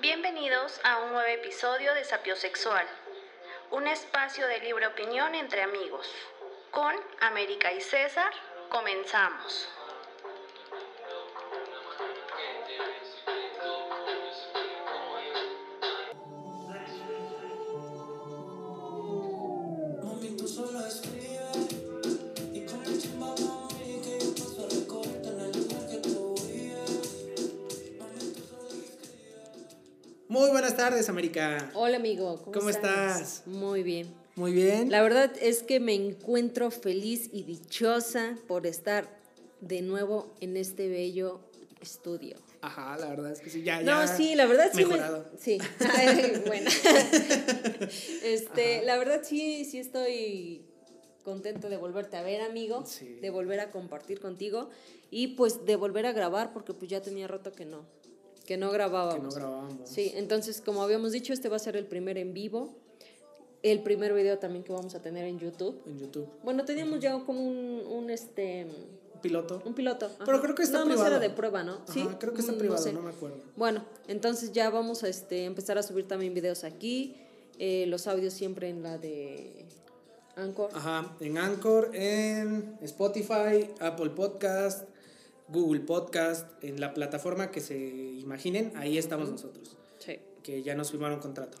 Bienvenidos a un nuevo episodio de Sapiosexual, un espacio de libre opinión entre amigos. Con América y César, comenzamos. Tardes, América. Hola amigo, ¿cómo, ¿Cómo estás? Muy bien. Muy bien. La verdad es que me encuentro feliz y dichosa por estar de nuevo en este bello estudio. Ajá, la verdad es que sí, ya, No, ya. sí, la verdad sí mejorado. me sí. Ay, bueno. este, la verdad sí sí estoy contento de volverte a ver, amigo, Sí. de volver a compartir contigo y pues de volver a grabar porque pues ya tenía rato que no que no grabábamos. Que no grabábamos. Sí, entonces como habíamos dicho, este va a ser el primer en vivo. El primer video también que vamos a tener en YouTube. En YouTube. Bueno, teníamos ya como un, un este Piloto. un piloto. ajá. Pero creo que está más privado. era de prueba, ¿no? Ajá, sí. creo que está Mm, privado, sé. no me acuerdo. Bueno, entonces ya vamos a este, empezar a subir también videos aquí. eh, los audios siempre en la de Anchor. Ajá, en Anchor, en Spotify, Apple Podcast, Google Podcast, en la plataforma que se imaginen, ahí estamos nosotros, Sí. que ya nos firmaron contrato.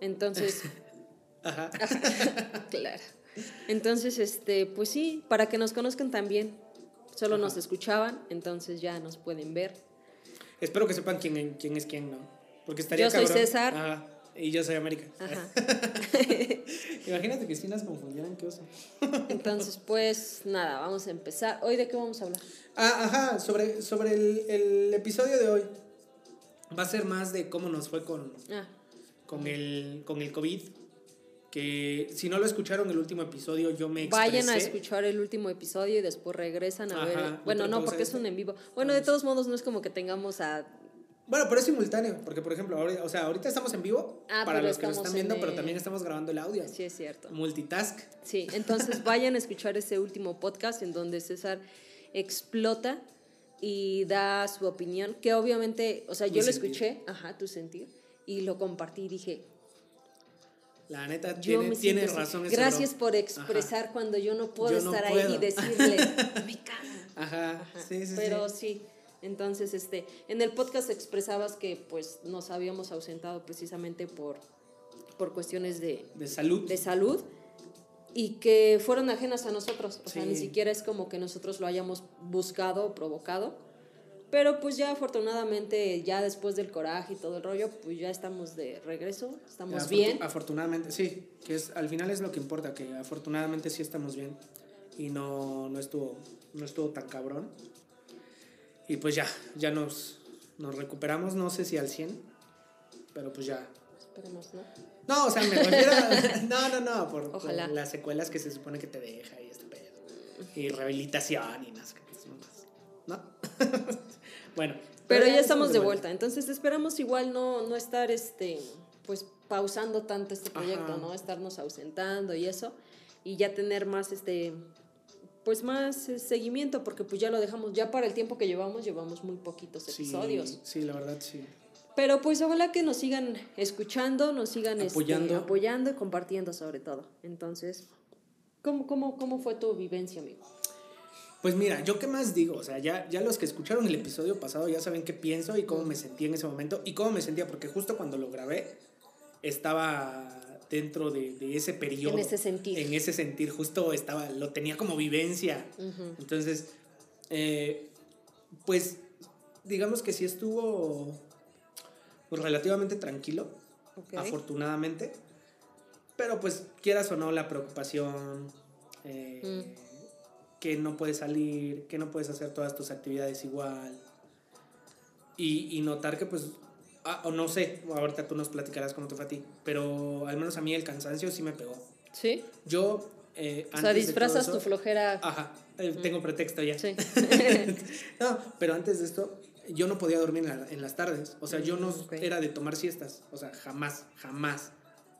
Entonces, Ajá. claro. Entonces, este, pues sí, para que nos conozcan también. Solo nos escuchaban, entonces ya nos pueden ver. Espero que sepan quién, quién es quién, ¿no? Porque estaría Yo soy cabrón. César. Ajá, y yo soy América. Ajá. Imagínate que si nos confundieran, qué oso. Entonces, pues nada, vamos a empezar. ¿Hoy de qué vamos a hablar? Ah, ajá, sobre, sobre el, el episodio de hoy. Va a ser más de cómo nos fue con, Ah, con, el, con el COVID. Que si no lo escucharon el último episodio, yo me expresé. vayan a escuchar el último episodio y después regresan a Ajá, ver. ¿no Bueno, no, porque es un eso? en vivo. Bueno, de todos modos, no es como que tengamos a. Bueno, pero es simultáneo, porque por ejemplo, ahorita, o sea, ahorita estamos en vivo Ah, para los que nos están viendo, en pero también estamos grabando el audio. Sí, es cierto. Multitask. Sí, entonces vayan a escuchar ese último podcast en donde César explota y da su opinión, que obviamente, o sea, Mi yo lo escuché, ajá, tu sentir, y lo compartí y dije, La neta, tiene, razón Gracias bro. por expresar cuando yo no puedo Yo no estar ahí y decirle, me caga. Ajá, Ajá, sí, sí, Pero sí. sí. Entonces, este, en el podcast expresabas que pues nos habíamos ausentado precisamente por, por cuestiones de, De salud. de salud y que fueron ajenas a nosotros. O sea, ni siquiera es como que nosotros lo hayamos buscado o provocado. Pero pues ya afortunadamente, ya después del coraje y todo el rollo, pues ya estamos de regreso, estamos bien. Afortunadamente, sí, que es, al final es lo que importa, que afortunadamente sí estamos bien y no, no, estuvo, no estuvo tan cabrón. Y pues ya, ya nos, nos recuperamos, no sé si al 100, pero pues ya. Esperemos, ¿no? No, o sea, me refiero a- No, no, no, por, las secuelas que se supone que te deja y este pedo. Y rehabilitación y sé qué. ¿No? bueno. Pero ya ya estamos de vuelta. Entonces esperamos igual no, no estar este pues pausando tanto este proyecto, Ajá. ¿no? Estarnos ausentando y eso. Y ya tener más este pues más eh, seguimiento, porque pues ya lo dejamos, ya para el tiempo que llevamos, llevamos muy poquitos Sí, episodios. Sí, la verdad, sí. Pero pues ojalá que nos sigan escuchando, nos sigan este, Apoyando. apoyando y compartiendo sobre todo. Entonces, ¿cómo, cómo, cómo fue tu vivencia, amigo? Pues mira, yo qué más digo, o sea, ya, ya los que escucharon el episodio pasado ya saben qué pienso y cómo me sentí en ese momento y cómo me sentía, porque justo cuando lo grabé estaba dentro de, de ese periodo. En ese sentir. En ese sentir, justo estaba, lo tenía como vivencia. Entonces, eh, pues digamos que sí estuvo pues, relativamente tranquilo, afortunadamente, pero pues quieras o no la preocupación, eh, Mm. que no puedes salir, que no puedes hacer todas tus actividades igual y, y notar que pues, ah, o no sé, ahorita tú nos platicarás cómo te fue a ti, pero al menos a mí el cansancio sí me pegó. ¿Sí? Yo... eh, O sea, antes de disfrazas todo tu flojera. Ajá, eh, tengo pretexto ya. Sí. no, pero antes de esto, yo no podía dormir en, la- en las tardes. O sea, yo no Mm, era de tomar siestas. O sea, jamás, jamás.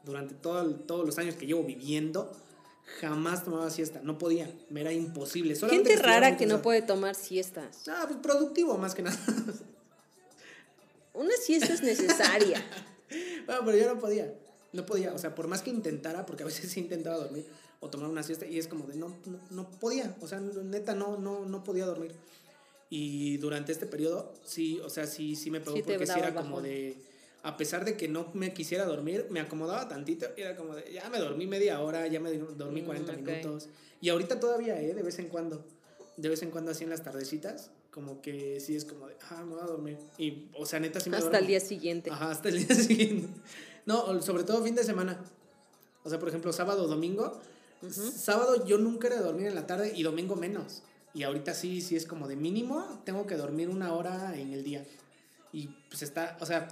Durante todo todos los años que llevo viviendo, jamás tomaba siesta. No podía, me era imposible. Solamente Gente rara que no puede tomar siestas. Ah, pues productivo más que nada. Una siesta es necesaria. Bueno, pero yo no podía. No podía, o sea, por más que intentara, porque a veces sí intentaba dormir o tomar una siesta y es como de no, no, no podía, o sea, neta no, no, no podía dormir. Y durante este periodo, sí, o sea, sí, sí me pegó Sí porque sí era como de, a pesar de que no me quisiera dormir, me acomodaba tantito y era como de, ya me dormí media hora, ya me dormí Mm, 40 ok. minutos. Y ahorita todavía, ¿eh? De vez en cuando, de vez en cuando así en las tardecitas, como que sí es como de, ah, me voy a dormir. Y, o sea, neta sí me Hasta duermo. el día siguiente. Ajá, hasta el día siguiente. No, sobre todo fin de semana. O sea, por ejemplo, sábado domingo. Sábado yo nunca era de dormir en la tarde y domingo menos. Y ahorita sí, sí es como de mínimo, tengo que dormir una hora en el día. Y pues está, o sea,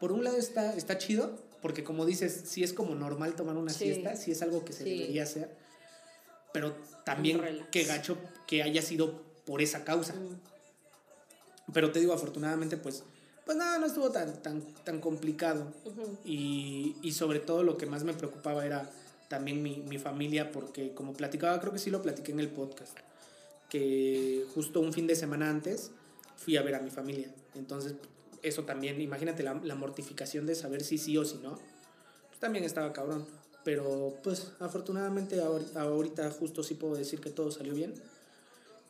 por un lado está, está chido, porque como dices, sí es como normal tomar una Sí. siesta, sí es algo que se Sí. debería hacer. Pero también qué gacho que haya sido por esa causa. Mm, Pero te digo, afortunadamente, pues, pues nada, no estuvo tan, tan, tan complicado. Y, y sobre todo lo que más me preocupaba era también mi, mi familia, porque como platicaba, creo que sí lo platiqué en el podcast, que justo un fin de semana antes fui a ver a mi familia. Entonces, eso también, imagínate la, la mortificación de saber si sí o si no, pues también estaba cabrón. Pero pues afortunadamente ahor- ahorita justo sí puedo decir que todo salió bien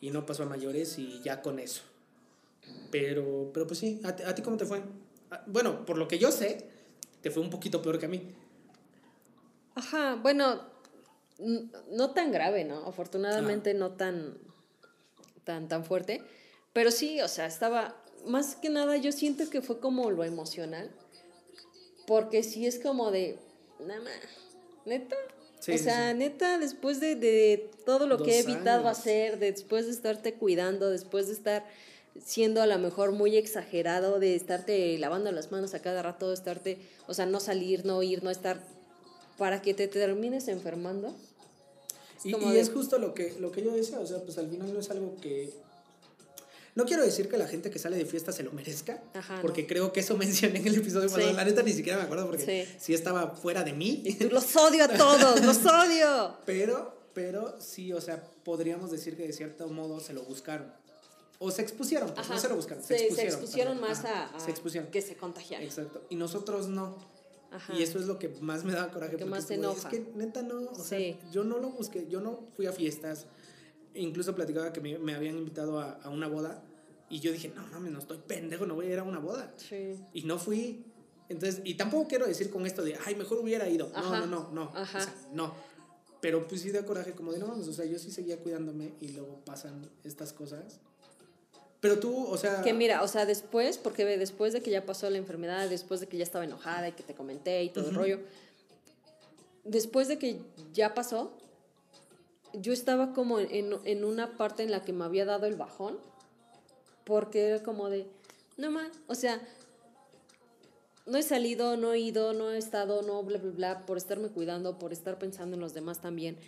y no pasó a mayores y ya con eso. Pero, pero pues sí, ¿a, ti- a ti cómo te fue? Ah, Bueno, por lo que yo sé, te fue un poquito peor que a mí. Ajá, bueno, no tan grave, ¿no? Afortunadamente no tan, tan, tan fuerte. Pero sí, o sea, estaba, más que nada yo siento que fue como lo emocional. Porque sí es como de, nada más, neta. Sí, o sea, sí. neta, después de, de todo lo que he evitado años. hacer, después de estarte cuidando, después de estar siendo a lo mejor muy exagerado, de estarte lavando las manos a cada rato, estarte, o sea, no salir, no ir, no estar, para que te termines enfermando. Y, como y de- es justo lo que, lo que yo decía, o sea, pues al final no es algo que... No quiero decir que la gente que sale de fiesta se lo merezca, Ajá, porque no. creo que eso mencioné en el episodio Sí. pasado. La neta ni siquiera me acuerdo porque Sí. sí, estaba fuera de mí. Y tú los odio a todos, los odio. Pero, pero sí, o sea, podríamos decir que de cierto modo se lo buscaron. O se expusieron, pues no se lo buscaron. Se, Se se expusieron. expusieron perdón. más a, a Se expusieron. que se contagiaran. Exacto. Y nosotros no. Ajá. Y eso es lo que más me da coraje. que más te enoja. Es que neta no, o sea, Sí. yo no lo busqué, yo no fui a fiestas. Incluso platicaba que me, me habían invitado a, a una boda y yo dije, no mames, no estoy pendejo, no voy a ir a una boda. Sí. Y no fui. Entonces, y tampoco quiero decir con esto de, ay, mejor hubiera ido. Ajá. No, no, no, no. Ajá. O sea, no. Pero pues sí da coraje, como de, no mames, o sea, yo sí seguía cuidándome y luego pasan estas cosas. Pero tú, o sea... Que mira, o sea, después, porque ve, después de que ya pasó la enfermedad, después de que ya estaba enojada y que te comenté y todo el Ujú. rollo, después de que ya pasó, yo estaba como en, en una parte en la que me había dado el bajón, porque era como de, no más, o sea, no he salido, no he ido, no he estado, no, bla, bla, bla, por estarme cuidando, por estar pensando en los demás también.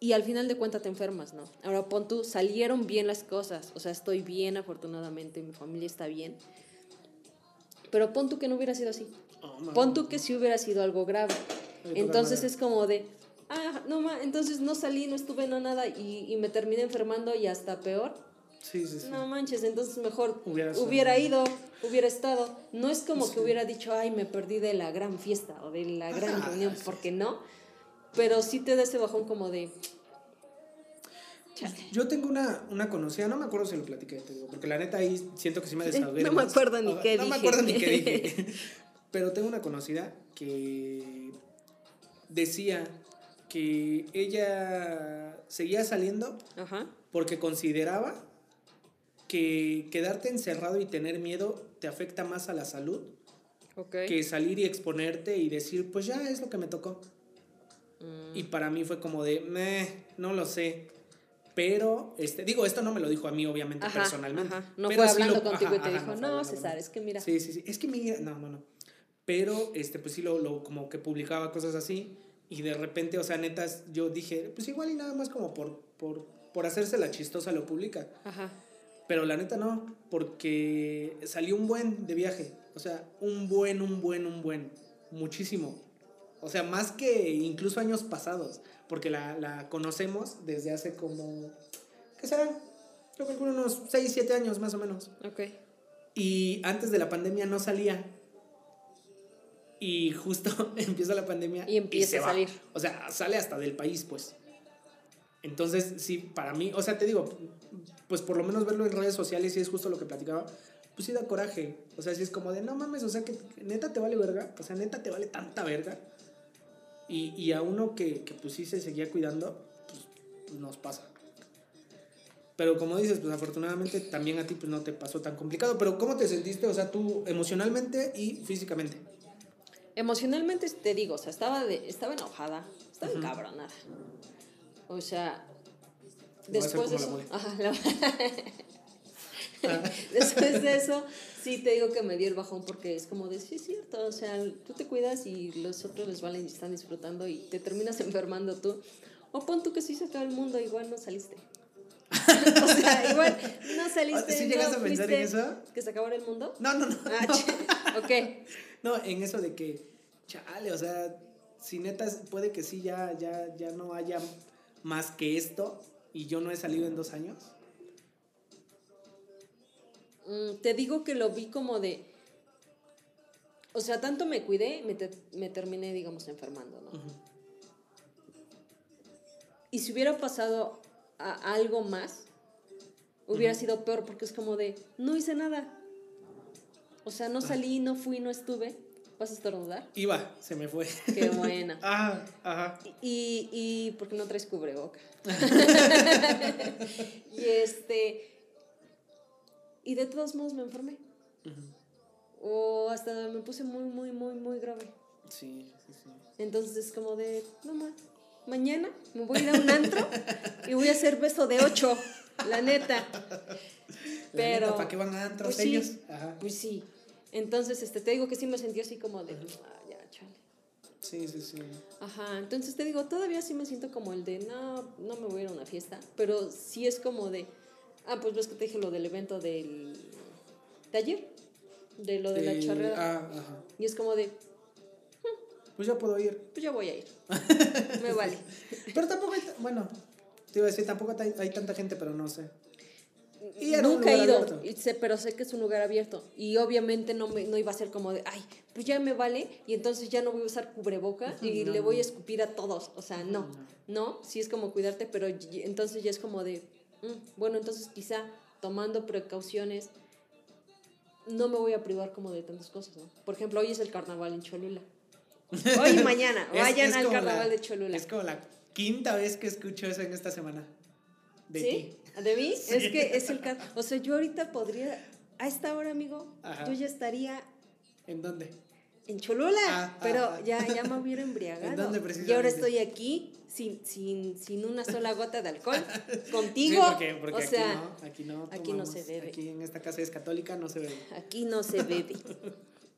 Y al final de cuentas te enfermas, ¿no? Ahora pon tú, salieron bien las cosas, o sea, estoy bien afortunadamente, mi familia está bien. Pero pon tú que no hubiera sido así. Oh. Pon tú que sí hubiera sido algo grave. Ay, Entonces es como de, ah, no, ma, entonces no salí, no estuve, no nada, y, y me terminé enfermando y hasta peor. Sí, sí, sí. No manches, entonces mejor Hubiera hubiera, ido, hubiera estado. No es como que hubiera dicho, ay, me perdí de la gran fiesta o de la gran Ajá, reunión, porque no. Pero sí te da ese bajón como de, chale. Yo tengo una, una conocida, no me acuerdo si lo platiqué, te digo, porque la neta ahí siento que sí me desahogué. No me acuerdo ni qué No me dije. acuerdo ni qué dije. Pero tengo una conocida que decía que ella seguía saliendo Ajá. porque consideraba que quedarte encerrado y tener miedo te afecta más a la salud Ok. que salir y exponerte y decir, pues ya es lo que me tocó. Mm. Y para mí fue como de, meh, no lo sé. Pero, este, digo, esto no me lo dijo a mí, obviamente, Ajá, personalmente. ajá. No pero fue sí hablando lo- contigo y te dijo, no, César, conmigo". es que mira. Sí, sí, sí. Es que mira, no, no, no. Pero, este, pues sí, lo, lo, como que publicaba cosas así. Y de repente, o sea, netas, yo dije, pues igual y nada más como por, por, por hacerse la chistosa lo publica. Ajá. Pero la neta no, porque salió un buen de viaje. O sea, un buen, un buen, un buen. Muchísimo. O sea, más que incluso años pasados. Porque la, la conocemos desde hace como. ¿Qué será? Yo calculo unos 6, 7 años más o menos. Ok. Y antes de la pandemia no salía. Y justo empieza la pandemia. Y empieza se a va. salir. O sea, sale hasta del país, pues. Entonces, sí, para mí, o sea, te digo, pues por lo menos verlo en redes sociales, y es justo lo que platicaba, pues sí da coraje. O sea, sí es como de, no mames, o sea, que neta te vale verga. O sea, neta te vale tanta verga. Y, y a uno que, que pues sí se seguía cuidando, pues nos pasa. Pero como dices, pues afortunadamente también a ti pues no te pasó tan complicado. Pero ¿cómo te sentiste? O sea, tú emocionalmente y físicamente. Emocionalmente te digo, o sea, estaba, de, estaba enojada, estaba encabronada. O sea, después de eso. Ajá, la- después de eso, sí te digo que me dio el bajón porque es como de, sí, es cierto, o sea, tú te cuidas y los otros les valen y están disfrutando y te terminas enfermando tú. O pon tú que sí se acaba el mundo, igual no saliste. o sea, igual no saliste. ¿Sí no llegaste a pensar en eso? ¿Que se acabara el mundo? No, no, no. Ah, no. ok. No, en eso de que, chale, o sea, si neta puede que sí ya, ya, ya no haya más que esto y yo no he salido en dos años. Mm, te digo que lo vi como de. O sea, tanto me cuidé, me, te- me terminé, digamos, enfermando, ¿no? Y si hubiera pasado a algo más, hubiera sido peor porque es como de, no hice nada. O sea, no salí, no fui, no estuve. ¿Vas a estornudar? Iba, se me fue. Qué buena. ah, ajá. Y, y porque no traes cubreboca. y este. Y de todos modos me enfermé. O hasta me puse muy, muy, muy, muy grave. Sí, sí, sí. Entonces es como de, no más. Mañana me voy a ir a un antro y voy a hacer beso de ocho. La neta. Pero. ¿Para qué van a antros pues sí, ellos? Ajá. Pues sí. Entonces, este, te digo que sí me sentí así como de, ah, ya, chale. Sí, sí, sí. Ajá, entonces te digo, todavía sí me siento como el de, no, no me voy a ir a una fiesta, pero sí es como de, ah, pues ves que te dije lo del evento del, de ayer, de lo de la Eh, charreada, Ah, ajá. y es como de, Pues ya puedo ir. pues yo voy a ir, me vale. Pero tampoco hay, bueno, te iba a decir, tampoco hay, hay tanta gente, pero no sé. Y Nunca he lugar ido, sé, pero sé que es un lugar abierto, y obviamente no, me, no iba a ser como de, ay, pues ya me vale, y entonces ya no voy a usar cubreboca y No, le voy a escupir a todos, o sea, no, no, sí es como cuidarte, pero entonces ya es como de, bueno, entonces quizá tomando precauciones, no me voy a privar como de tantas cosas, ¿no? Por ejemplo, hoy es el carnaval en Cholula. Hoy y mañana, Es- vayan es al carnaval la- de Cholula. Es como la quinta vez que escucho eso en esta semana. De ¿Sí? ti. ¿De mí? Es que es el car- O sea, yo ahorita podría, a esta hora, amigo, Ajá. yo ya estaría ¿En dónde? En Cholula, Ah, ah, pero ah. ya, ya me hubiera embriagado. ¿En dónde y ahora precisamente? estoy aquí sin, sin, sin una sola gota de alcohol, contigo. Sí, porque, porque o aquí sea, no, aquí no. aquí no tomamos. se bebe. Aquí en esta casa es católica, no se bebe. aquí no se bebe.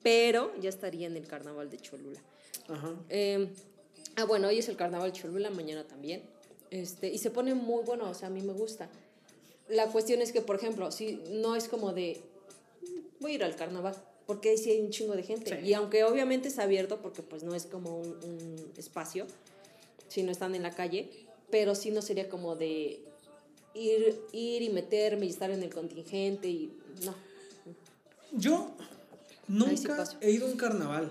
pero ya estaría en el carnaval de Cholula. Ajá. Eh, ah, bueno, hoy es el carnaval de Cholula, mañana también. Este, y se pone muy bueno, o sea, a mí me gusta. La cuestión es que, por ejemplo, si no es como de, voy a ir al carnaval, porque ahí sí hay un chingo de gente. Sí. Y aunque obviamente es abierto, porque pues no es como un, un espacio, si no están en la calle, pero sí no sería como de ir, ir y meterme y estar en el contingente y no. Yo nunca he ido a un carnaval.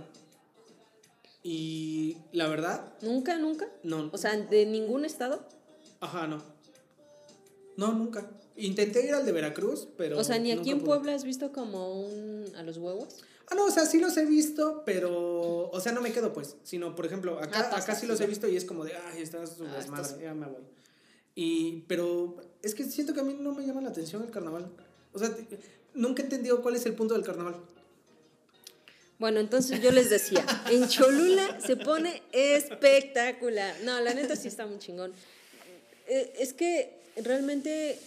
Y la verdad, Nunca, nunca. no. O sea, de ningún estado. Ajá, no. No, nunca. Intenté ir al de Veracruz, pero. O sea, ni aquí en pude. Puebla has visto como un a los huevos. Ah, no, o sea, sí los he visto, pero. O sea, no me quedo, pues. Sino, por ejemplo, acá, Ah, acá sí los he visto y es como de, ay, estás su Ah, desmadre, estás- ya me voy. Y, pero es que siento que a mí no me llama la atención el carnaval. O sea, nunca he entendido cuál es el punto del carnaval. Bueno, entonces yo les decía, en Cholula se pone espectacular. No, la neta sí está muy chingón. Eh, es que realmente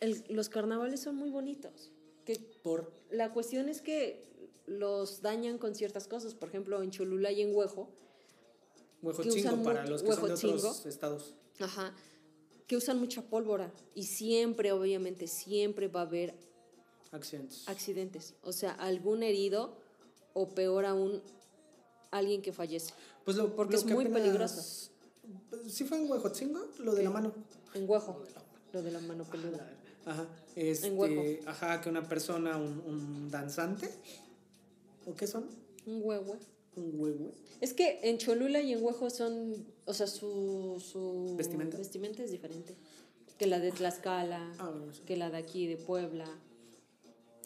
el- los carnavales son muy bonitos. Que Por. la cuestión es que los dañan con ciertas cosas. Por ejemplo, en Cholula y en Huejo, Huejotzingo usan para los que son de otros estados. ajá, que usan mucha pólvora. Y siempre, obviamente, siempre va a haber Accidentes. accidentes. O sea, algún herido o peor aún, alguien que fallece. Pues lo, porque lo es que muy apenas- peligroso. ¿Sí fue en Huejotzingo? Lo de la mano. En Huejo, lo de la mano peluda. Ajá. Este, hueco. Ajá, que una persona, un, un danzante. ¿O qué son? Un huevo. Un huevo. Es que en Cholula y en Huejo son, o sea, su, su Vestimenta. vestimenta es diferente que la de Tlaxcala, Ah, bueno, sí. que la de aquí de Puebla.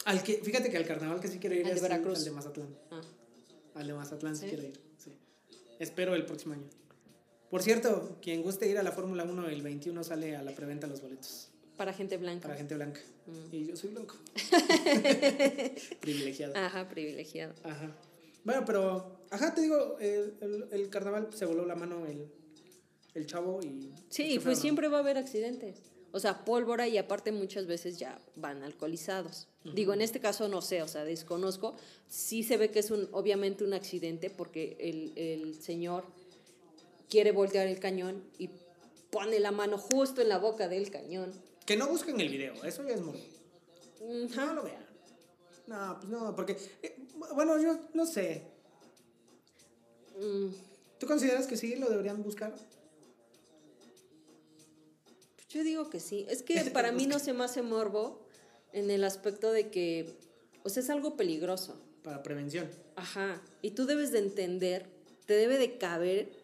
Al que, fíjate que al carnaval que sí quiero ir Al de es Veracruz. al de Mazatlán. Ah, Al de Mazatlán sí ¿Sí? quiero ir. Sí. Espero el próximo año. Por cierto, quien guste ir a la Fórmula 1 el 21 sale a la preventa los boletos para gente blanca. para gente blanca. Mm. Y yo soy blanco. Privilegiado. Ajá, privilegiado. Ajá. Bueno, pero, ajá, te digo, el, el- el carnaval se voló la mano el, el chavo y... Sí, pues siempre va a haber accidentes. O sea, pólvora y aparte muchas veces ya van alcoholizados. Digo, en este caso no sé, o sea, desconozco. Sí se ve que es un, obviamente un accidente porque el, el señor quiere voltear el cañón y pone la mano justo en la boca del cañón. Que no busquen el video, eso ya es muy... No lo vean. No, pues no, porque... eh, bueno, yo no sé. Mm, ¿Tú consideras que sí lo deberían buscar? Yo digo que sí. Es que para mí no se me hace morbo en el aspecto de que, o sea, es algo peligroso. Para prevención. Ajá. Y tú debes de entender, te debe de caber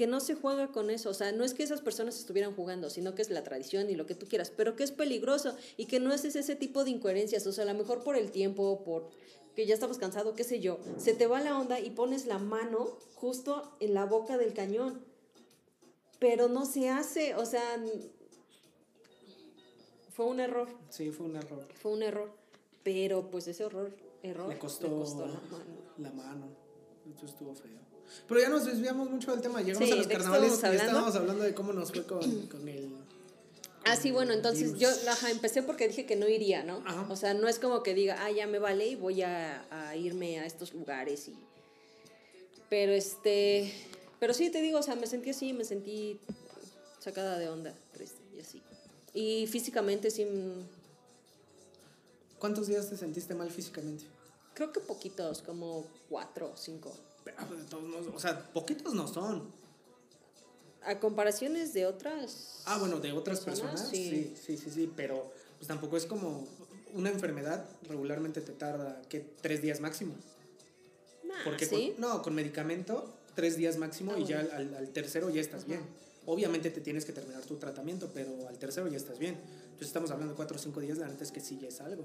que no se juega con eso. O sea, no es que esas personas estuvieran jugando, sino que es la tradición y lo que tú quieras, pero que es peligroso y que no haces ese tipo de incoherencias. O sea, a lo mejor por el tiempo, por que ya estabas cansado, qué sé yo, se te va la onda y pones la mano justo en la boca del cañón. Pero no se hace, o sea, fue un error, Sí, fue un error. fue un error. Pero pues ese horror, error Le costó, la mano. la mano. Esto estuvo feo. Pero ya nos desviamos mucho del tema. Llegamos Sí, a los ¿de qué carnavales y estábamos hablando? de cómo nos fue con, con el. Ah, sí, bueno, entonces virus. yo ajá, empecé porque dije que no iría, ¿no? Ajá. O sea, no es como que diga, ah, ya me vale y voy a, a irme a estos lugares y... Pero este... Pero sí, te digo, o sea, me sentí así, me sentí sacada de onda, triste y así. Y físicamente sí, ¿Cuántos días te sentiste mal físicamente? creo que poquitos, como cuatro o cinco. Pero, de todos modos, o sea, poquitos no son. A comparaciones de otras... Ah, bueno, de otras ¿Personas? personas, Sí. sí, sí, sí, sí, pero pues tampoco es como una enfermedad regularmente te tarda, ¿qué? Tres días máximo. Nah, Porque ¿sí? con- no, con medicamento, tres días máximo Ah, y ya al tercero ya estás bien. Obviamente te tienes que terminar tu tratamiento, pero al tercero ya estás bien. Entonces estamos hablando de cuatro o cinco días, la neta es que sí ya es algo.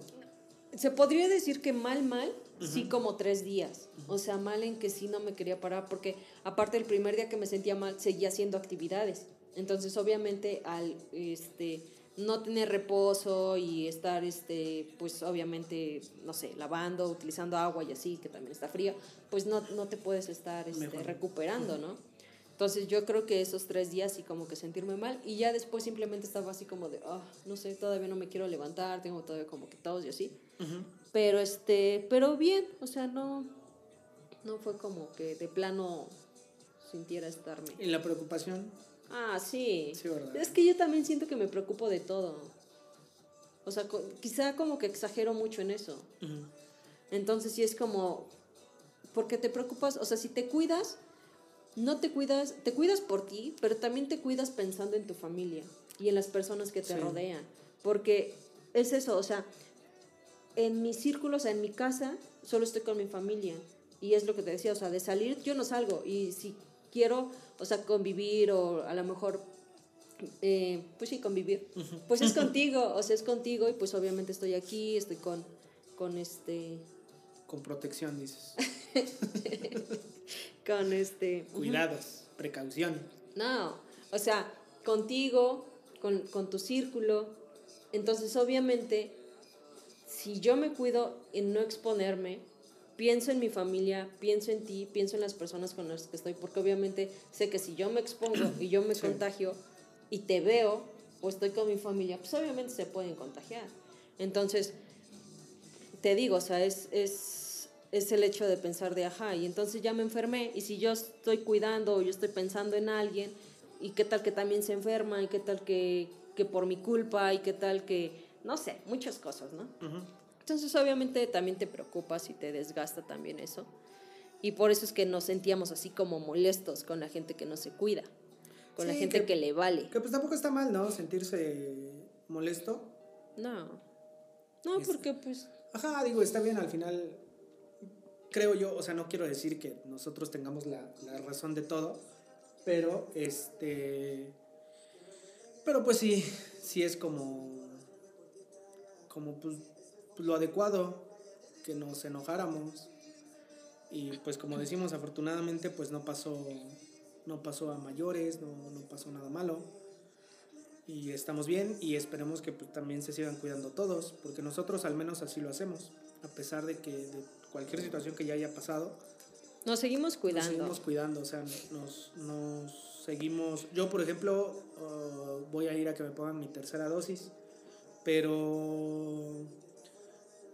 Se podría decir que mal, mal, sí como tres días. O sea, mal en que sí no me quería parar porque aparte el primer día que me sentía mal seguía haciendo actividades. Entonces, obviamente, al este, no tener reposo y estar, este, pues obviamente, no sé, lavando, utilizando agua y así, que también está frío, pues no, no te puedes estar este, recuperando, ¿no? Entonces yo creo que esos tres días sí como que sentirme mal y ya después simplemente estaba así como de, ah, no sé, todavía no me quiero levantar, tengo todavía como que tos y así. Pero este, pero bien, o sea, no, no fue como que de plano sintiera estarme. Y la preocupación, Ah, sí. Sí, ¿verdad? Es que yo también siento que me preocupo de todo. O sea, quizá como que exagero mucho en eso. Entonces sí es como, porque te preocupas, o sea, si te cuidas, no te cuidas, te cuidas por ti, pero también te cuidas pensando en tu familia y en las personas que te Sí. rodean. Porque es eso, o sea, en mi círculo, o sea, en mi casa, solo estoy con mi familia. Y es lo que te decía, o sea, de salir yo no salgo. Y si quiero, o sea, convivir o a lo mejor, eh, pues sí, convivir, pues es contigo, o sea, es contigo y pues obviamente estoy aquí, estoy con, con este, con protección, dices. con este... Cuidados, precaución. No, o sea, contigo, con, con tu círculo. Entonces, obviamente, si yo me cuido en no exponerme, pienso en mi familia, pienso en ti, pienso en las personas con las que estoy, porque obviamente sé que si yo me expongo y yo me Sí. contagio y te veo o estoy con mi familia, pues obviamente se pueden contagiar. Entonces, te digo, o sea, es, es, es el hecho de pensar de, ajá, y entonces ya me enfermé, y si yo estoy cuidando o yo estoy pensando en alguien, y qué tal que también se enferma, y qué tal que, que por mi culpa, y qué tal que, no sé, muchas cosas, ¿no? Entonces obviamente también te preocupas y te desgasta también eso. Y por eso es que nos sentíamos así como molestos con la gente que no se cuida, con la gente que- que, le vale. Que pues tampoco está mal, ¿no? Sentirse molesto. No. No, Es- porque pues. Ajá, digo, está bien, al final creo yo, o sea, no quiero decir que nosotros tengamos la, la razón de todo, pero este, pero pues sí, sí es como, como pues, pues, lo adecuado, que nos enojáramos. Y pues como decimos, afortunadamente pues no pasó, no pasó a mayores, no, no pasó nada malo. Y estamos bien y esperemos que pues, también se sigan cuidando todos, porque nosotros al menos así lo hacemos, a pesar de que de cualquier situación que ya haya pasado, Nos seguimos nos cuidando. seguimos cuidando, o sea, nos, nos seguimos, yo por ejemplo uh, voy a ir a que me pongan mi tercera dosis, pero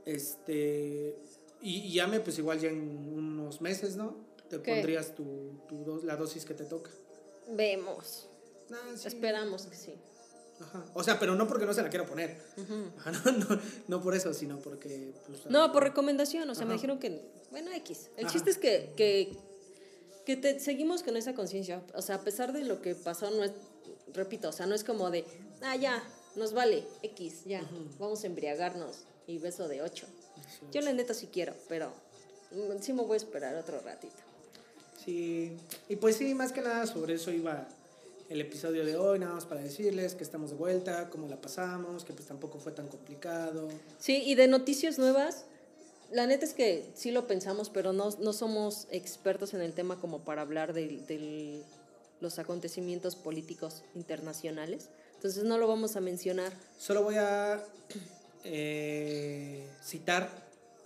este, y, y ya me pues igual ya en unos meses, ¿no? Te ¿Qué? pondrías tu, tu do- la dosis que te toca. Vemos. Sí. Esperamos que sí. Ajá. O sea, pero no porque no se la quiero poner. Ujú. Ajá, no, no, no por eso, sino porque... pues, No, ah, por recomendación, o sea, me dijeron que, bueno, X. El chiste es que, que, que te, seguimos con esa conciencia, o sea, a pesar de lo que pasó, no es, repito, o sea, no es como de, ah, ya, nos vale, X, ya, vamos a embriagarnos y beso de ocho. sí. Yo la neta sí quiero, pero sí me voy a esperar otro ratito. Sí, y pues sí, más que nada sobre eso iba el episodio de hoy, nada más para decirles que estamos de vuelta, cómo la pasamos, que pues tampoco fue tan complicado. Sí, y de noticias nuevas, la neta es que sí lo pensamos, pero no, no somos expertos en el tema como para hablar de, de los acontecimientos políticos internacionales. Entonces no lo vamos a mencionar. Solo voy a eh, citar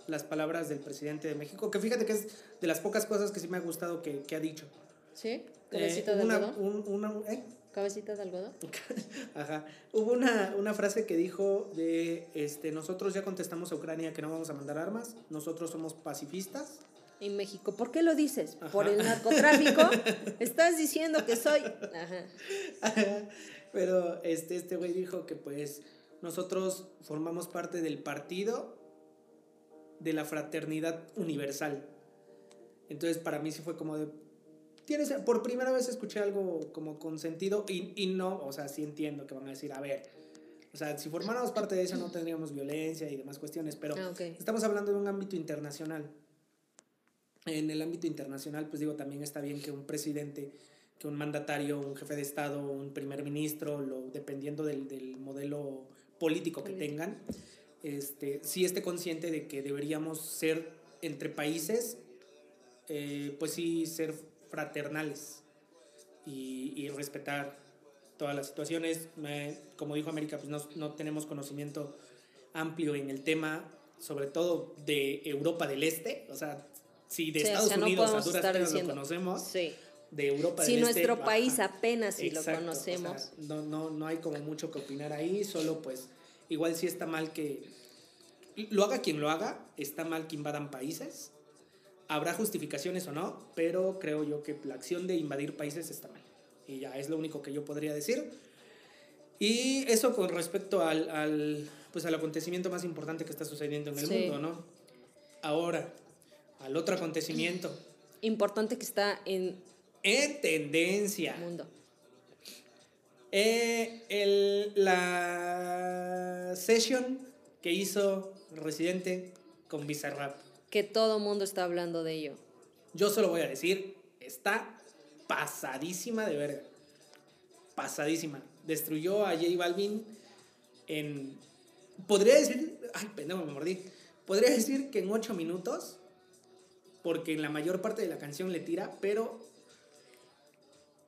las palabras del presidente de México, que fíjate que es de las pocas cosas que sí me ha gustado que, que ha dicho. ¿Sí? Eh, ¿Cabecita de una, algodón? un- una- ¿eh? ¿Cabecita de algodón? Ajá. Hubo una, una frase que dijo de, este, nosotros ya contestamos a Ucrania que no vamos a mandar armas, nosotros somos pacifistas. En México. ¿Por qué lo dices? Ajá. ¿Por el narcotráfico? ¿Estás diciendo que soy...? Ajá. Pero este, este güey dijo que pues nosotros formamos parte del partido de la fraternidad universal. Entonces para mí sí fue como de... Tienes, por primera vez escuché algo como con sentido y, y no, o sea, sí entiendo que van a decir, a ver, o sea, si formáramos parte de eso no tendríamos violencia y demás cuestiones, pero Ah, ok. estamos hablando de un ámbito internacional. En el ámbito internacional, pues digo, también está bien que un presidente, que un mandatario, un jefe de Estado, un primer ministro, lo, dependiendo del, del modelo político que tengan, este, sí esté consciente de que deberíamos ser entre países, eh, pues sí, ser fraternales y, y respetar todas las situaciones. Me- como dijo América, pues no, no tenemos conocimiento amplio en el tema, sobre todo de Europa del Este, o sea, si de Sí, o Estados sea, no Unidos a duras penas lo conocemos, Sí. De Europa Si del Este. nuestro país ajá. apenas si lo Exacto, o conocemos. sea, no, no, no hay como mucho que opinar ahí, solo pues igual sí está mal que lo haga quien lo haga, está mal que invadan países. Habrá justificaciones o no, pero creo yo que la acción de invadir países está mal. Y ya es lo único que yo podría decir. Y eso con respecto al, al, pues al acontecimiento más importante que está sucediendo en el Sí. mundo, ¿no? Ahora, al otro acontecimiento. Importante que está en En tendencia. el mundo. Eh, el, la session que hizo Residente con Bizarrap. Que todo mundo está hablando de ello. Yo solo voy a decir, está pasadísima de verga. Pasadísima. Destruyó a J Balvin en... Podría decir... Ay, pendejo, me mordí. Podría decir que en ocho minutos, porque en la mayor parte de la canción le tira, pero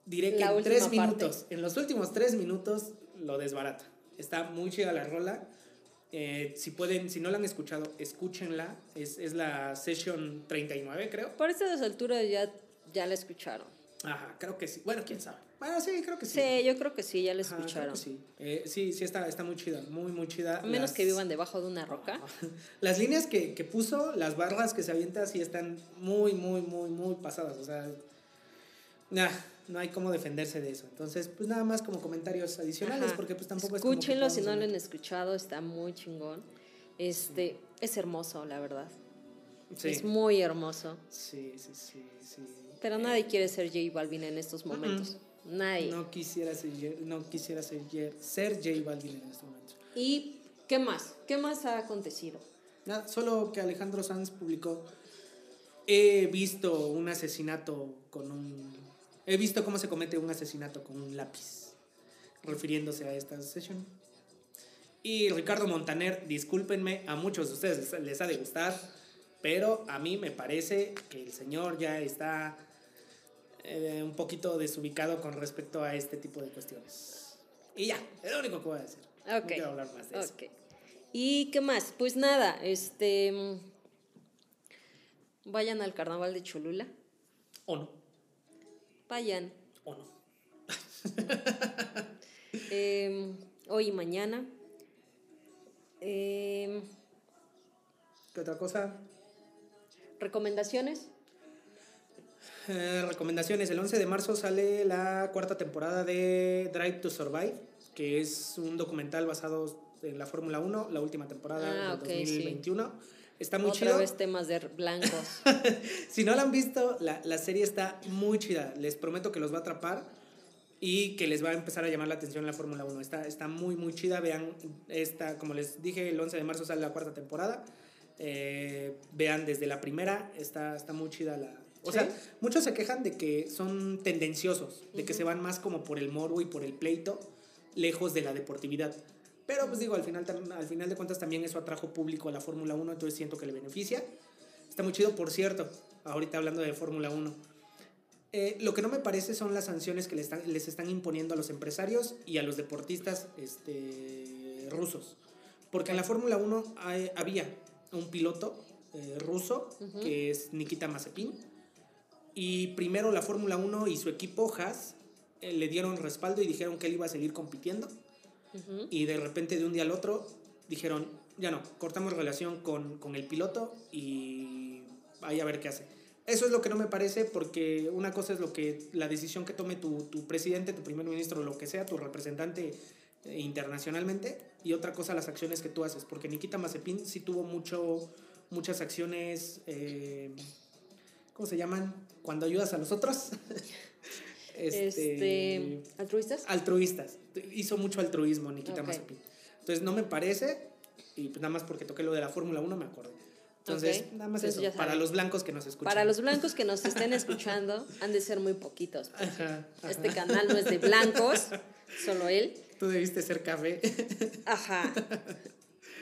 diré que en tres parte. minutos, en los últimos tres minutos lo desbarata. Está muy chida la rola. Eh, si pueden, si no la han escuchado, escúchenla. Es, es la session 39, creo. Por estas alturas ya, ya la escucharon. Ajá, creo que sí. Bueno, quién sabe. Bueno, sí, creo que sí. Sí, yo creo que sí, ya la escucharon. sí. Eh, sí, sí, está, está muy chida. Muy, muy chida. A menos Las- que vivan debajo de una roca. Las líneas que, que puso, las barras que se avienta, sí están muy, muy, muy, muy pasadas. O sea, nah, no hay cómo defenderse de eso. Entonces, pues nada más como comentarios adicionales, Ajá. porque pues tampoco es como Escúchenlo si podamos no lo han escuchado, está muy chingón. Este, es hermoso, la verdad. Sí. Es muy hermoso. sí, sí, sí, sí. Pero nadie quiere ser J Balvin en estos momentos. Nadie. No quisiera ser, no quisiera ser, ser J Balvin en este momento. Y ¿Qué más? ¿Qué más ha acontecido? Nada, solo que Alejandro Sanz publicó. He visto un asesinato con un. He visto cómo se comete un asesinato con un lápiz. Refiriéndose a esta sesión. Y Ricardo Montaner, discúlpenme, a muchos de ustedes les, les ha de gustar, pero a mí me parece que el señor ya está eh, un poquito desubicado con respecto a este tipo de cuestiones. Y ya, es lo único que voy a decir. No Ok. quiero hablar más de eso. Ok. ¿Y qué más? Pues nada, este. mm, Vayan al carnaval de Cholula. O no, Vayan. o no. em, hoy y mañana. Em, ¿Qué otra cosa? ¿Recomendaciones? Eh, recomendaciones. El 11 de marzo sale la cuarta temporada de Drive to Survive, que es un documental basado en la Fórmula 1, la última temporada Ah, del ok, sí. 2021. Está muy Otra chido. vez temas de blancos. si no la han visto, la, la serie está muy chida. Les prometo que los va a atrapar y que les va a empezar a llamar la atención la Fórmula 1. Está, está muy, muy chida. Vean, esta, como les dije, el 11 de marzo sale la cuarta temporada. Eh, vean desde la primera, está, está muy chida la... O ¿Sí? sea, muchos se quejan de que son tendenciosos, de que se van más como por el morbo y por el pleito, lejos de la deportividad. Pero pues digo, al final, al final de cuentas también eso atrajo público a la Fórmula 1, entonces siento que le beneficia. Está muy chido, por cierto, ahorita hablando de Fórmula 1. Eh, lo que no me parece son las sanciones que le están, les están imponiendo a los empresarios y a los deportistas este, rusos. Porque en la Fórmula 1 hay- había un piloto eh, ruso, que es Nikita Mazepin, y primero la Fórmula 1 y su equipo Haas eh, le dieron respaldo y dijeron que él iba a seguir compitiendo. Ujú. Y de repente de un día al otro dijeron, ya no, cortamos relación con, con el piloto y ahí a ver qué hace. Eso es lo que no me parece porque una cosa es lo que la decisión que tome tu, tu presidente, tu primer ministro, lo que sea, tu representante eh, internacionalmente y otra cosa las acciones que tú haces. Porque Nikita Mazepin sí tuvo mucho, muchas acciones, eh, ¿cómo se llaman? Cuando ayudas a los otros. Este, ¿Altruistas? altruistas. Hizo mucho altruismo Nikita Ok. Mazepin. Entonces no me parece, y pues nada más porque toqué lo de la Fórmula 1 me acordé. Entonces, nada más Entonces eso, para los blancos que nos escuchan. Para los blancos que nos estén escuchando, han de ser muy poquitos. Ajá, ajá. Este canal no es de blancos, solo él. Tú debiste ser café. Ajá.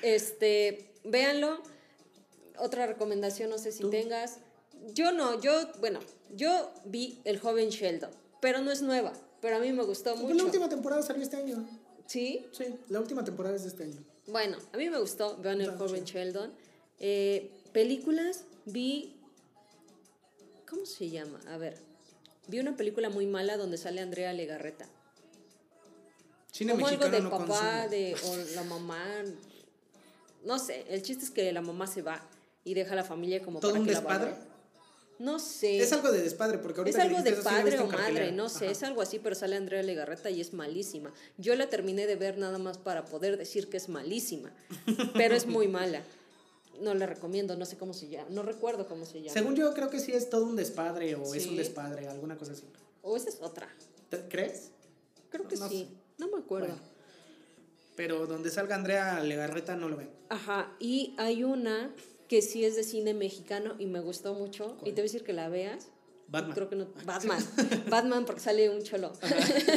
Este, véanlo. Otra recomendación, no sé si ¿Tú? tengas. Yo no, yo, bueno, yo vi El joven Sheldon, pero no es nueva, pero a mí me gustó Pues la mucho. última temporada salió este año. ¿Sí? Sí, la última temporada es de este año. Bueno, a mí me gustó, vean El joven. Sheldon. Eh, películas, vi... ¿Cómo se llama? A ver. Vi una película muy mala donde sale Andrea Legarreta. Cine como algo del no papá de o la mamá no sé el chiste es que la mamá se va y deja a la familia como ¿Todo para un que la despadre? valore. No sé Es algo de despadre, porque es ahorita que algo de padre o madre, no sé, Ajá. es algo así, pero sale Andrea Legarreta y es malísima. Yo la terminé de ver nada más para poder decir que es malísima, pero es muy mala. No la recomiendo, no sé cómo se llama, no recuerdo cómo se llama. Según yo creo que sí es todo un despadre o es un despadre, alguna cosa así. O esa es otra. ¿Te- ¿Crees? Creo que No sí, no me acuerdo. Bueno. Pero donde salga Andrea Legarreta no lo ven. Ajá, y hay una que sí es de cine mexicano y me gustó mucho. Y te voy a decir que la veas. Batman. Creo que no. Batman. Batman porque sale un cholo.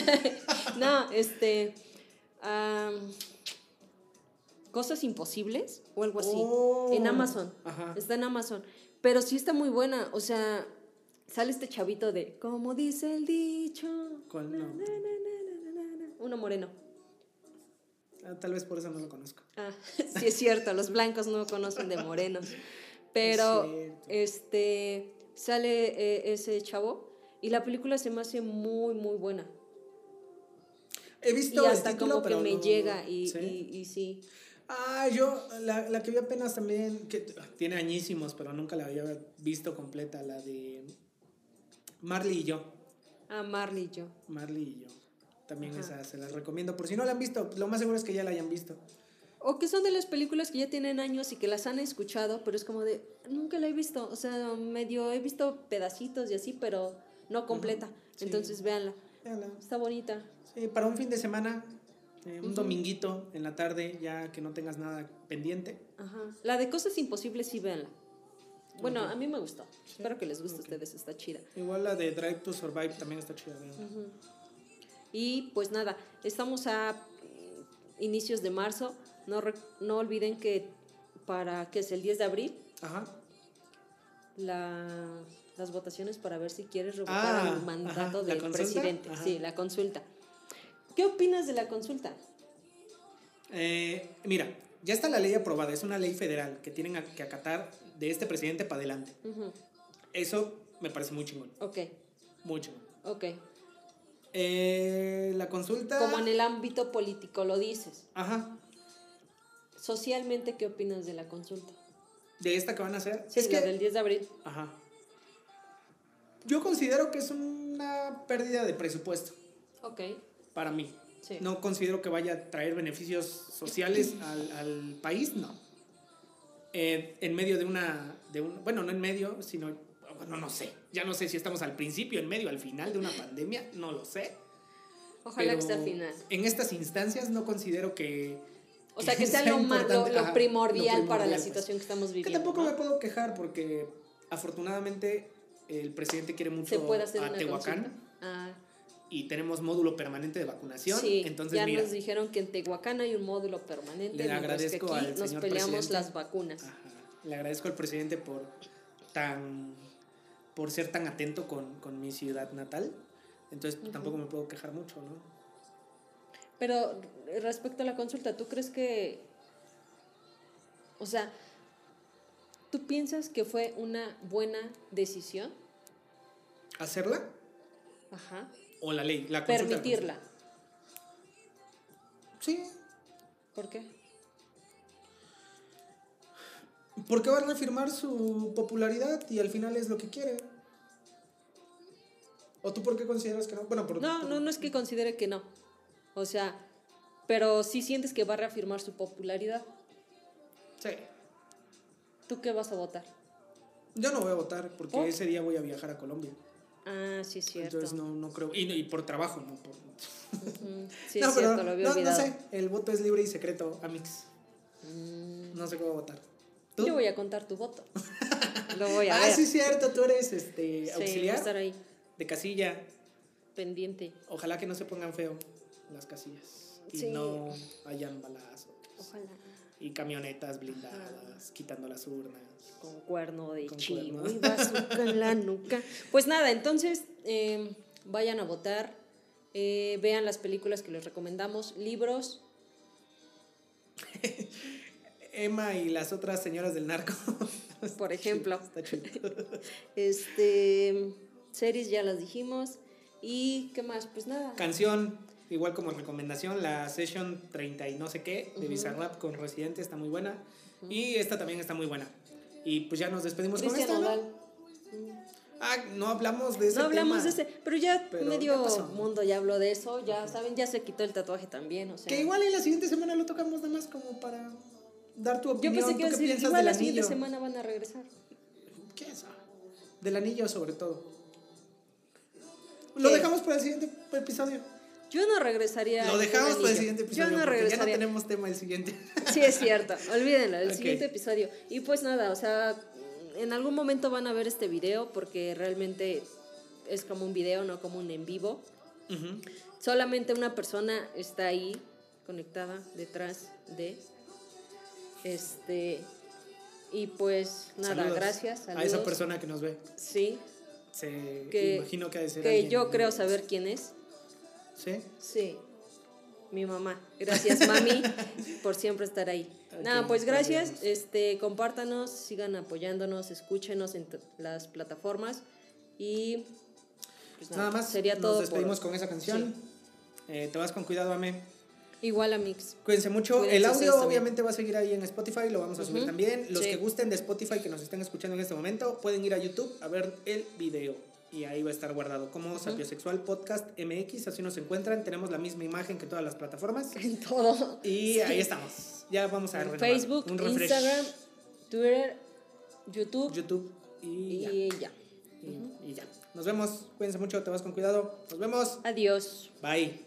no, este. Cosas imposibles o algo así. Oh. En Amazon. Ajá. Está en Amazon. Pero sí está muy buena. O sea, sale este chavito de. Como dice el dicho. ¿Cuál? No. na, na, na, na, na, na, na". Uno moreno. Ah, Tal vez por eso no lo conozco. Ah, sí es cierto, los blancos no conocen de morenos. Pero Es este sale eh, ese chavo y la película se me hace muy muy buena. He Y visto el hasta título, como que pero me no- llega y ¿Sí? y, y sí. Ah, yo, la, la que vi apenas también, que tiene añísimos, pero nunca la había visto completa, la de Marley y yo. Ah, Marley y yo. Marley y yo. También Ajá. esa se las recomiendo. Por si no la han visto, lo más seguro es que ya la hayan visto. O que son de las películas que ya tienen años y que las han escuchado, pero es como de, nunca la he visto. O sea, medio he visto pedacitos y así, pero no completa. sí. Entonces véanla. Véanla. Está bonita. Sí, para un fin de semana Eh, un dominguito en la tarde, ya que no tengas nada pendiente. Ajá. La de cosas imposibles, sí, véanla. Bueno, a mí me gustó. Espero que les guste a ustedes, está chida. Igual la de Drive to Survive también está chida. vean. Y pues nada, estamos a mm, inicios de marzo. No, no olviden que para que es el 10 de abril, Ajá. la, las votaciones para ver si quieres revocar Ah, el mandato ajá, ¿la del consulta? presidente. Ajá. Sí, la consulta. ¿Qué opinas de la consulta? Eh, mira, ya está la ley aprobada, es una ley federal que tienen que acatar de este presidente para adelante. Ujú, Eso me parece muy chingón, Ok, muy chingón. ok. Eh, la consulta... Como en el ámbito político lo dices. Ajá, Socialmente, ¿qué opinas de la consulta? de esta que van a hacer. Sí, es la que... del 10 de abril. Ajá. Yo considero que es una pérdida de presupuesto Ok, para mí. sí. No considero que vaya a traer beneficios sociales al, al país, no. Eh, en medio de una, de un, bueno, no en medio, sino, bueno, no sé. Ya no sé si estamos al principio, en medio, al final de una pandemia, no lo sé. Ojalá que al final. En estas instancias no considero que... O sea, que sea lo, ma- lo, importante, lo ajá, primordial lo para la pues. situación que estamos Que viviendo. tampoco ¿no? me puedo quejar porque afortunadamente el presidente quiere mucho Se puede hacer a Tehuacán. Ah, y tenemos módulo permanente de vacunación. sí, entonces, ya mira, nos dijeron que en Tehuacán hay un módulo permanente. Le mientras que agradezco aquí al nos señor peleamos presidente. las vacunas. ajá, le agradezco al presidente por tan por ser tan atento con, con mi ciudad natal. Entonces tampoco me puedo quejar mucho, ¿no? Pero respecto a la consulta, ¿tú crees que, o sea, tú piensas que fue una buena decisión? ¿Hacerla Ajá. o la ley? La consulta, la Permitirla. consulta. Sí, ¿Por qué? Porque va a reafirmar su popularidad y al final es lo que quiere. ¿O tú por qué consideras que no? Bueno, por, No, por- no, no es que considere que no. O sea, pero sí sientes que va a reafirmar su popularidad. Sí. ¿Tú qué vas a votar? Yo no voy a votar porque ¿Por? ese día voy a viajar a Colombia. Ah, sí, cierto. Entonces no, no creo. Y, y por trabajo, no por. Ujú, Sí, no, es pero cierto, lo había no, no olvidado. sé. El voto es libre y secreto, Amix. Mm, No sé cómo votar. ¿Tú? Yo voy a contar tu voto. Lo voy a ah, ver. sí, cierto. Tú eres este, Sí, voy a auxiliar estar ahí, de casilla. pendiente. Ojalá que no se pongan feo las casillas. Y Sí. no hayan balazos. Ojalá. Y camionetas blindadas, quitando las urnas. Con cuerno de Con chivo cuerno. y bazooka en la nuca. Pues nada, entonces eh, vayan a votar. eh, vean las películas que les recomendamos. Libros. Emma y las otras señoras del narco. Por ejemplo. Está chido. Este. Series ya las dijimos. ¿Y qué más? Pues nada. Canción, igual como recomendación, la Session 30 y no sé qué de Bizarrap con Residente está muy buena. Y esta también está muy buena. Y pues ya nos despedimos con Cristian esta, ¿no? Ah, no hablamos de ese No hablamos tema. de ese, pero ya Pero medio ya mundo ya habló de eso, ya saben, ya se quitó el tatuaje también, o sea. Que igual en la siguiente semana lo tocamos nada más como para dar tu Yo opinión. pensé que ¿Tú qué decir, piensas igual del la siguiente semana van a regresar. ¿Qué es eso? Del anillo sobre todo. Lo dejamos para el siguiente episodio. Yo no regresaría. Lo dejamos para el siguiente episodio. Yo no porque ya no regresaría. tenemos tema el siguiente. Sí, es cierto. Olvídenlo, el siguiente episodio. Y pues nada, o sea, en algún momento van a ver este video porque realmente es como un video, no como un en vivo. Solamente una persona está ahí conectada detrás de este y pues nada, Saludos gracias. A esa saludos. persona que nos ve. Sí, Se que, imagino que ha de ser que alguien yo creo saber quién es. ¿Sí? Sí, mi mamá. Gracias, mami, por siempre estar ahí. Nada, pues gracias. gracias. Este, compártanos, sigan apoyándonos, escúchenos en las plataformas y pues Nada más. Sería nos todo. por despedimos con esa canción. Eh, te vas con cuidado, Ame. Igual a Mix. Cuídense mucho. Cuídense el audio obviamente va a seguir ahí en Spotify, lo vamos a subir también. Los Sí. que gusten de Spotify que nos estén escuchando en este momento pueden ir a YouTube a ver el video y ahí va a estar guardado como Sapiosexual Podcast MX, así nos encuentran. Tenemos la misma imagen que todas las plataformas En todo. y ahí estamos. Ya vamos a renovar. Facebook, Un. Instagram, Twitter, YouTube YouTube y, ya. y ya. Nos vemos. Cuídense mucho. Te vas con cuidado. Nos vemos. Adiós. Bye.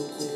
Google.